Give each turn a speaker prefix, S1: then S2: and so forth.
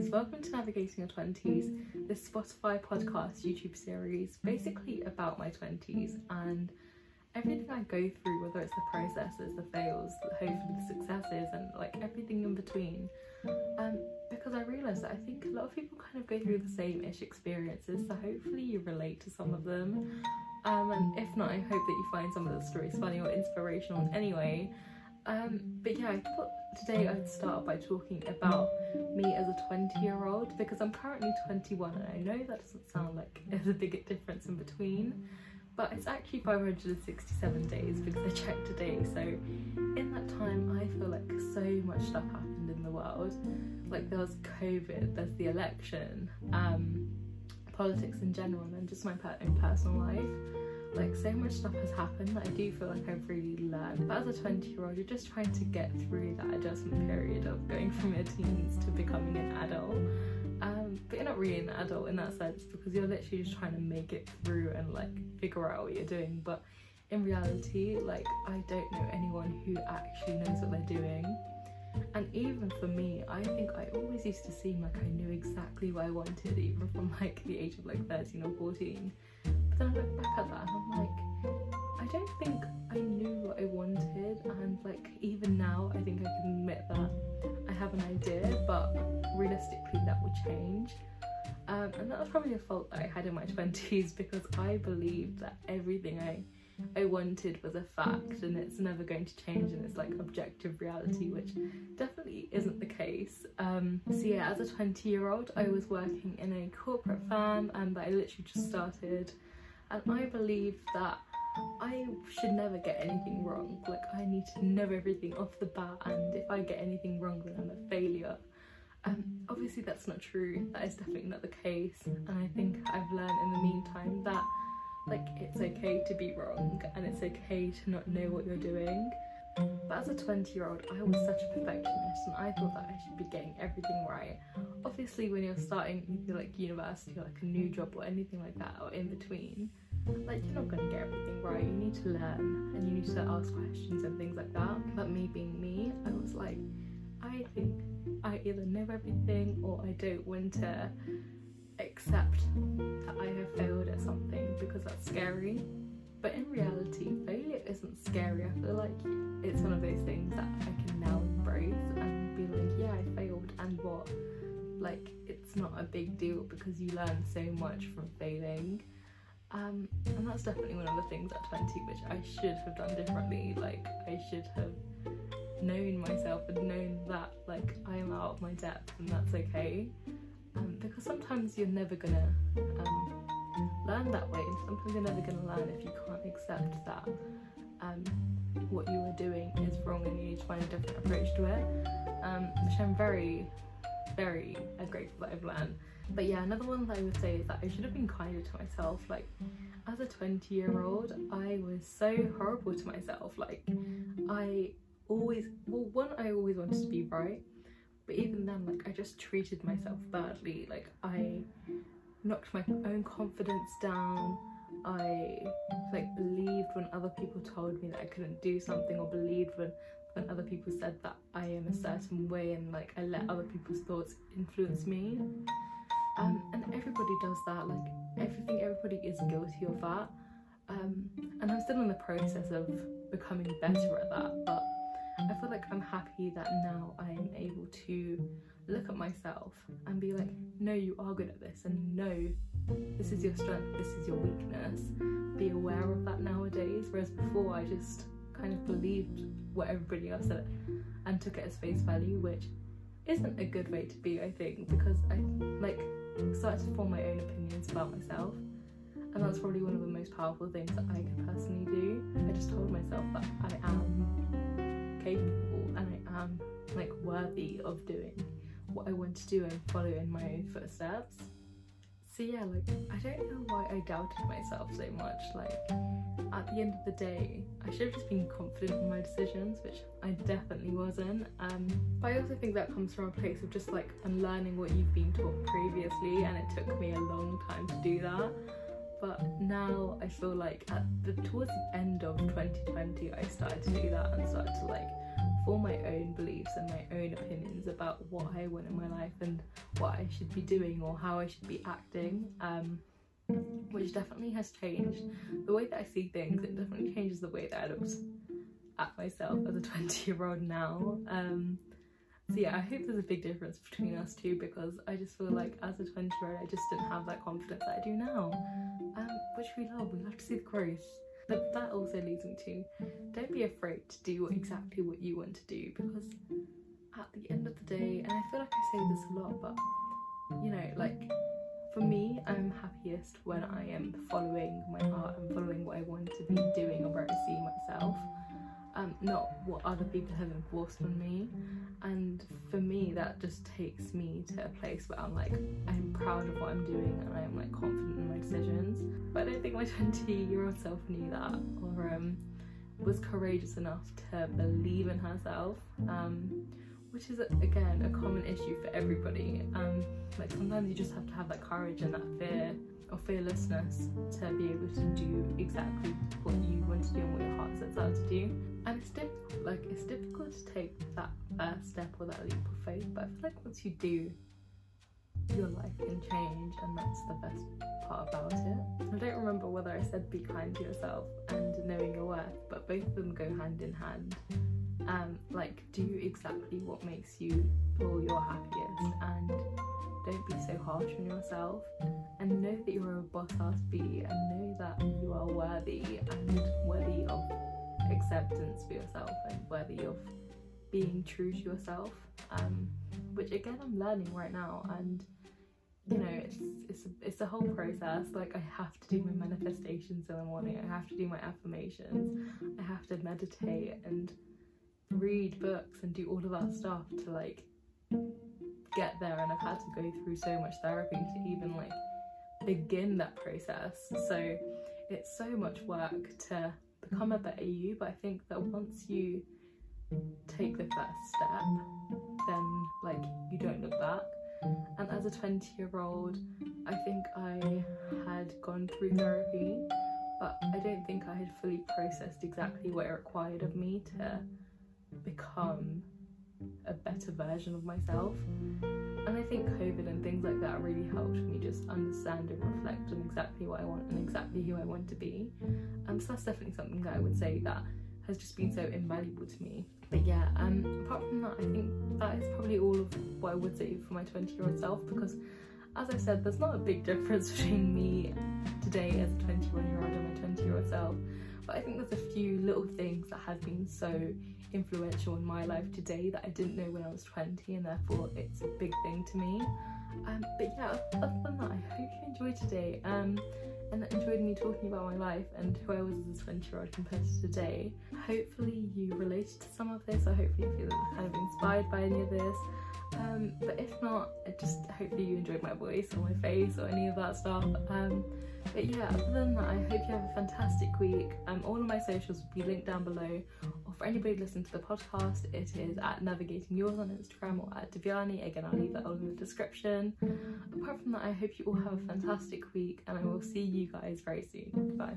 S1: guys, welcome to Navigating Your 20s, this Spotify podcast YouTube series basically about my 20s and everything I go through, whether it's the processes, the fails, hopefully the successes, and like everything in between. Um, because I realised that I think a lot of people kind of go through the same ish experiences, so hopefully you relate to some of them. Um, and if not, I hope that you find some of the stories funny or inspirational anyway. Um, but yeah, I thought today I'd start by talking about me as a 20 year old because I'm currently 21 and I know that doesn't sound like there's a big difference in between, but it's actually 567 days because I checked today. So in that time, I feel like so much stuff happened in the world. Like there was COVID, there's the election, um, politics in general, and just my own personal life like so much stuff has happened that I do feel like I've really learned. But as a 20 year old, you're just trying to get through that adjustment period of going from your teens to becoming an adult. Um, but you're not really an adult in that sense because you're literally just trying to make it through and like figure out what you're doing. But in reality, like I don't know anyone who actually knows what they're doing. And even for me, I think I always used to seem like I knew exactly what I wanted, even from like the age of like 13 or 14 then I look back at that and I'm like, I don't think I knew what I wanted, and like even now, I think I can admit that I have an idea, but realistically, that will change. Um, and that was probably a fault that I had in my 20s because I believed that everything I I wanted was a fact and it's never going to change and it's like objective reality, which definitely isn't the case. Um, so, yeah, as a 20 year old, I was working in a corporate firm and I literally just started and I believe that I should never get anything wrong. Like I need to know everything off the bat, and if I get anything wrong, then I'm a failure. Um, obviously that's not true. That is definitely not the case, and I think I've learned in the meantime that like it's okay to be wrong, and it's okay to not know what you're doing. But as a 20 year old, I was such a perfectionist and I thought that I should be getting everything right. Obviously, when you're starting like university or like a new job or anything like that, or in between, like you're not to get everything right. You need to learn and you need to ask questions and things like that. But me being me, I was like, I think I either know everything or I don't want to accept that I have failed at something because that's scary. But in reality, failure isn't scary. I feel like it's one of those things that I can now embrace and be like, yeah, I failed, and what? Like, it's not a big deal because you learn so much from failing. Um, and that's definitely one of the things at 20 which I should have done differently. Like, I should have known myself and known that, like, I am out of my depth and that's okay. Um, because sometimes you're never gonna um, learn that way, and sometimes you're never gonna learn if you can't accept that um, what you are doing is wrong and you need to find a different approach to it. Um, which I'm very, very grateful that I've learned. But yeah, another one that I would say is that I should have been kinder to myself. Like, as a 20 year old, I was so horrible to myself. Like, I always, well, one, I always wanted to be right, but even then, like, I just treated myself badly. Like, I knocked my own confidence down. I like believed when other people told me that I couldn't do something, or believed when when other people said that I am a certain way, and like I let other people's thoughts influence me. Um, and everybody does that. Like everything, everybody is guilty of that. Um, and I'm still in the process of becoming better at that. But I feel like I'm happy that now I am able to look at myself and be like, no, you are good at this, and no, this is your strength, this is your weakness. Be aware of that nowadays. Whereas before, I just kind of believed what everybody else said and took it as face value, which isn't a good way to be, I think, because I like started to form my own opinions about myself. And that's probably one of the most powerful things that I could personally do. I just told myself that I am capable and I am like worthy of doing what I want to do and follow in my own footsteps. So yeah, like I don't know why I doubted myself so much. Like at the end of the day, I should have just been confident in my decisions, which I definitely wasn't. Um, but I also think that comes from a place of just like unlearning what you've been taught previously, and it took me a long time to do that. But now I feel like at the towards the end of 2020, I started to do that and started to like form my own beliefs and my own opinions about what I want in my life and what I should be doing or how I should be acting. Um, which definitely has changed the way that I see things. It definitely changes the way that I look at myself as a 20 year old now. Um, so yeah, I hope there's a big difference between us two because I just feel like as a 20 year old, I just didn't have that confidence that I do now, um, which we love. We love to see the growth. But that also leads me to don't be afraid to do exactly what you want to do because at the end of the day, and I feel like I say this a lot, but you know, like for me, I'm happiest when I am following my heart and following what I want to be doing or where I see myself um, not what other people have enforced on me. And for me, that just takes me to a place where I'm like, I'm proud of what I'm doing and I am like confident in my decisions. But I don't think my 20 year old self knew that or um, was courageous enough to believe in herself. Um, which is again a common issue for everybody. Um, like sometimes you just have to have that courage and that fear or fearlessness to be able to do exactly what you want to do and what your heart sets out to do. And it's difficult, like it's difficult to take that first step or that leap of faith, but I feel like once you do, your life can change and that's the best part about it. I don't remember whether I said be kind to yourself and knowing your worth, but both of them go hand in hand. Um, like do exactly what makes you feel your happiest and don't be so harsh on yourself. And know that you're a boss ass bee and know that you are worthy and worthy of acceptance for yourself and worthy of being true to yourself. Um, which again I'm learning right now and you know it's it's a, it's a whole process. Like I have to do my manifestations in the morning I have to do my affirmations. I have to meditate and read books and do all of that stuff to like get there and I've had to go through so much therapy to even like begin that process. So it's so much work to become a better you, but I think that once you take the first step, then like you don't look back. And as a 20 year old, I think I had gone through therapy, but I don't think I had fully processed exactly what it required of me to become a better version of myself. And I think COVID and things like that really helped me just understand and reflect on exactly what I want and exactly who I want to be. And so that's definitely something that I would say that has just been so invaluable to me. But yeah, um, apart from that, I think that is probably all of what I would say for my 20 year old self because as I said, there's not a big difference between me today as a 21 year old and my 20 year old self. But I think there's a few little things that have been so influential in my life today that I didn't know when I was 20 and therefore it's a big thing to me. Um, but yeah, other than that, I hope you enjoyed today um, and enjoyed me talking about my life and who I was as a 20 year old compared to today. Hopefully you related to some of this or hopefully you feel kind of inspired by any of this. Um, but if not, just hopefully you enjoyed my voice or my face or any of that stuff. Um, but yeah, other than that, I hope you have a fantastic week. Um, all of my socials will be linked down below. Or for anybody listening to the podcast, it is at Navigating Yours on Instagram or at Deviani. Again, I'll leave that all in the description. Apart from that, I hope you all have a fantastic week and I will see you guys very soon. Goodbye.